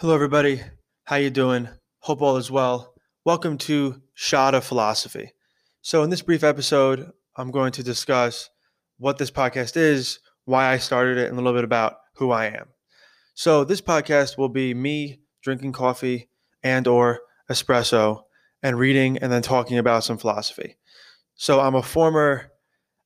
Hello, everybody. How you doing? Hope all is well. Welcome to Shot of Philosophy. So, in this brief episode, I'm going to discuss what this podcast is, why I started it, and a little bit about who I am. So, this podcast will be me drinking coffee and or espresso and reading and then talking about some philosophy. So, I'm a former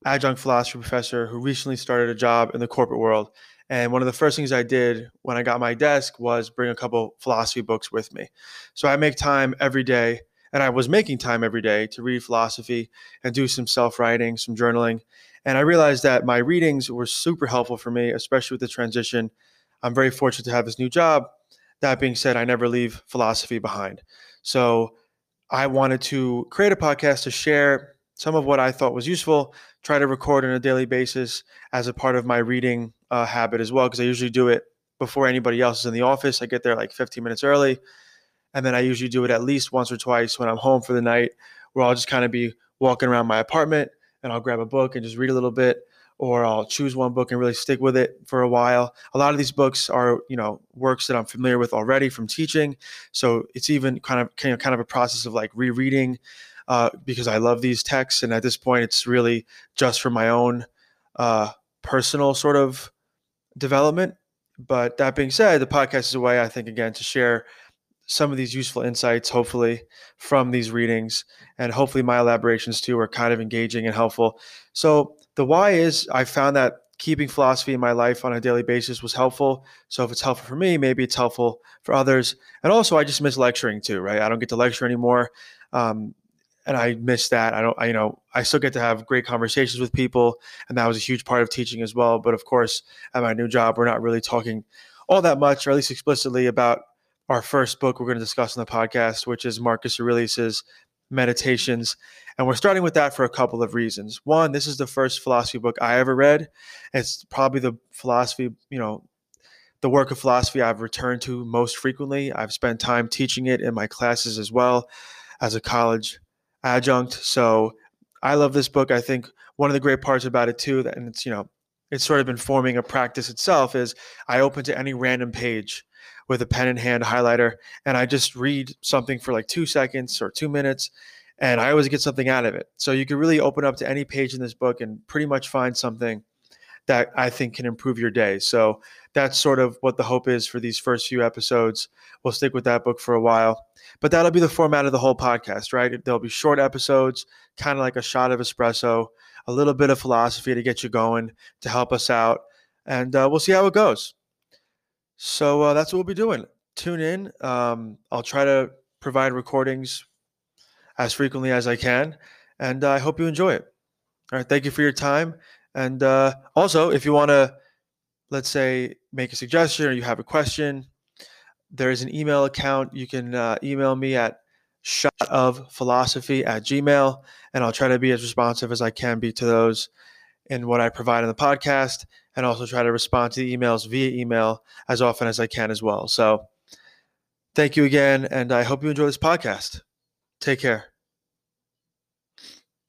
adjunct philosophy professor who recently started a job in the corporate world and one of the first things I did when I got my desk was bring a couple philosophy books with me. So I make time every day, and I was making time every day to read philosophy and do some self writing, some journaling. And I realized that my readings were super helpful for me, especially with the transition. I'm very fortunate to have this new job. That being said, I never leave philosophy behind. So I wanted to create a podcast to share some of what I thought was useful, try to record on a daily basis as a part of my reading uh, habit as well, because I usually do it before anybody else is in the office. I get there like 15 minutes early. And then I usually do it at least once or twice when I'm home for the night, where I'll just kind of be walking around my apartment and I'll grab a book and just read a little bit, or I'll choose one book and really stick with it for a while. A lot of these books are, you know, works that I'm familiar with already from teaching. So it's even kind of kind of a process of like rereading uh, because I love these texts. And at this point, it's really just for my own uh, personal sort of development. But that being said, the podcast is a way, I think, again, to share some of these useful insights, hopefully, from these readings. And hopefully, my elaborations too are kind of engaging and helpful. So, the why is I found that keeping philosophy in my life on a daily basis was helpful. So, if it's helpful for me, maybe it's helpful for others. And also, I just miss lecturing too, right? I don't get to lecture anymore. Um, and I miss that. I don't, I, you know, I still get to have great conversations with people, and that was a huge part of teaching as well. But of course, at my new job, we're not really talking all that much, or at least explicitly, about our first book we're going to discuss on the podcast, which is Marcus Aurelius's Meditations. And we're starting with that for a couple of reasons. One, this is the first philosophy book I ever read. It's probably the philosophy, you know, the work of philosophy I've returned to most frequently. I've spent time teaching it in my classes as well as a college adjunct. So I love this book. I think one of the great parts about it too, and it's you know, it's sort of been forming a practice itself, is I open to any random page with a pen in hand highlighter, and I just read something for like two seconds or two minutes, and I always get something out of it. So you can really open up to any page in this book and pretty much find something that I think can improve your day. So that's sort of what the hope is for these first few episodes. We'll stick with that book for a while. But that'll be the format of the whole podcast, right? There'll be short episodes, kind of like a shot of espresso, a little bit of philosophy to get you going, to help us out. And uh, we'll see how it goes. So uh, that's what we'll be doing. Tune in. Um, I'll try to provide recordings as frequently as I can. And uh, I hope you enjoy it. All right. Thank you for your time. And uh, also, if you want to, let's say, make a suggestion or you have a question, there is an email account. You can uh, email me at shotofphilosophy at gmail, and I'll try to be as responsive as I can be to those in what I provide in the podcast, and also try to respond to the emails via email as often as I can as well. So, thank you again, and I hope you enjoy this podcast. Take care.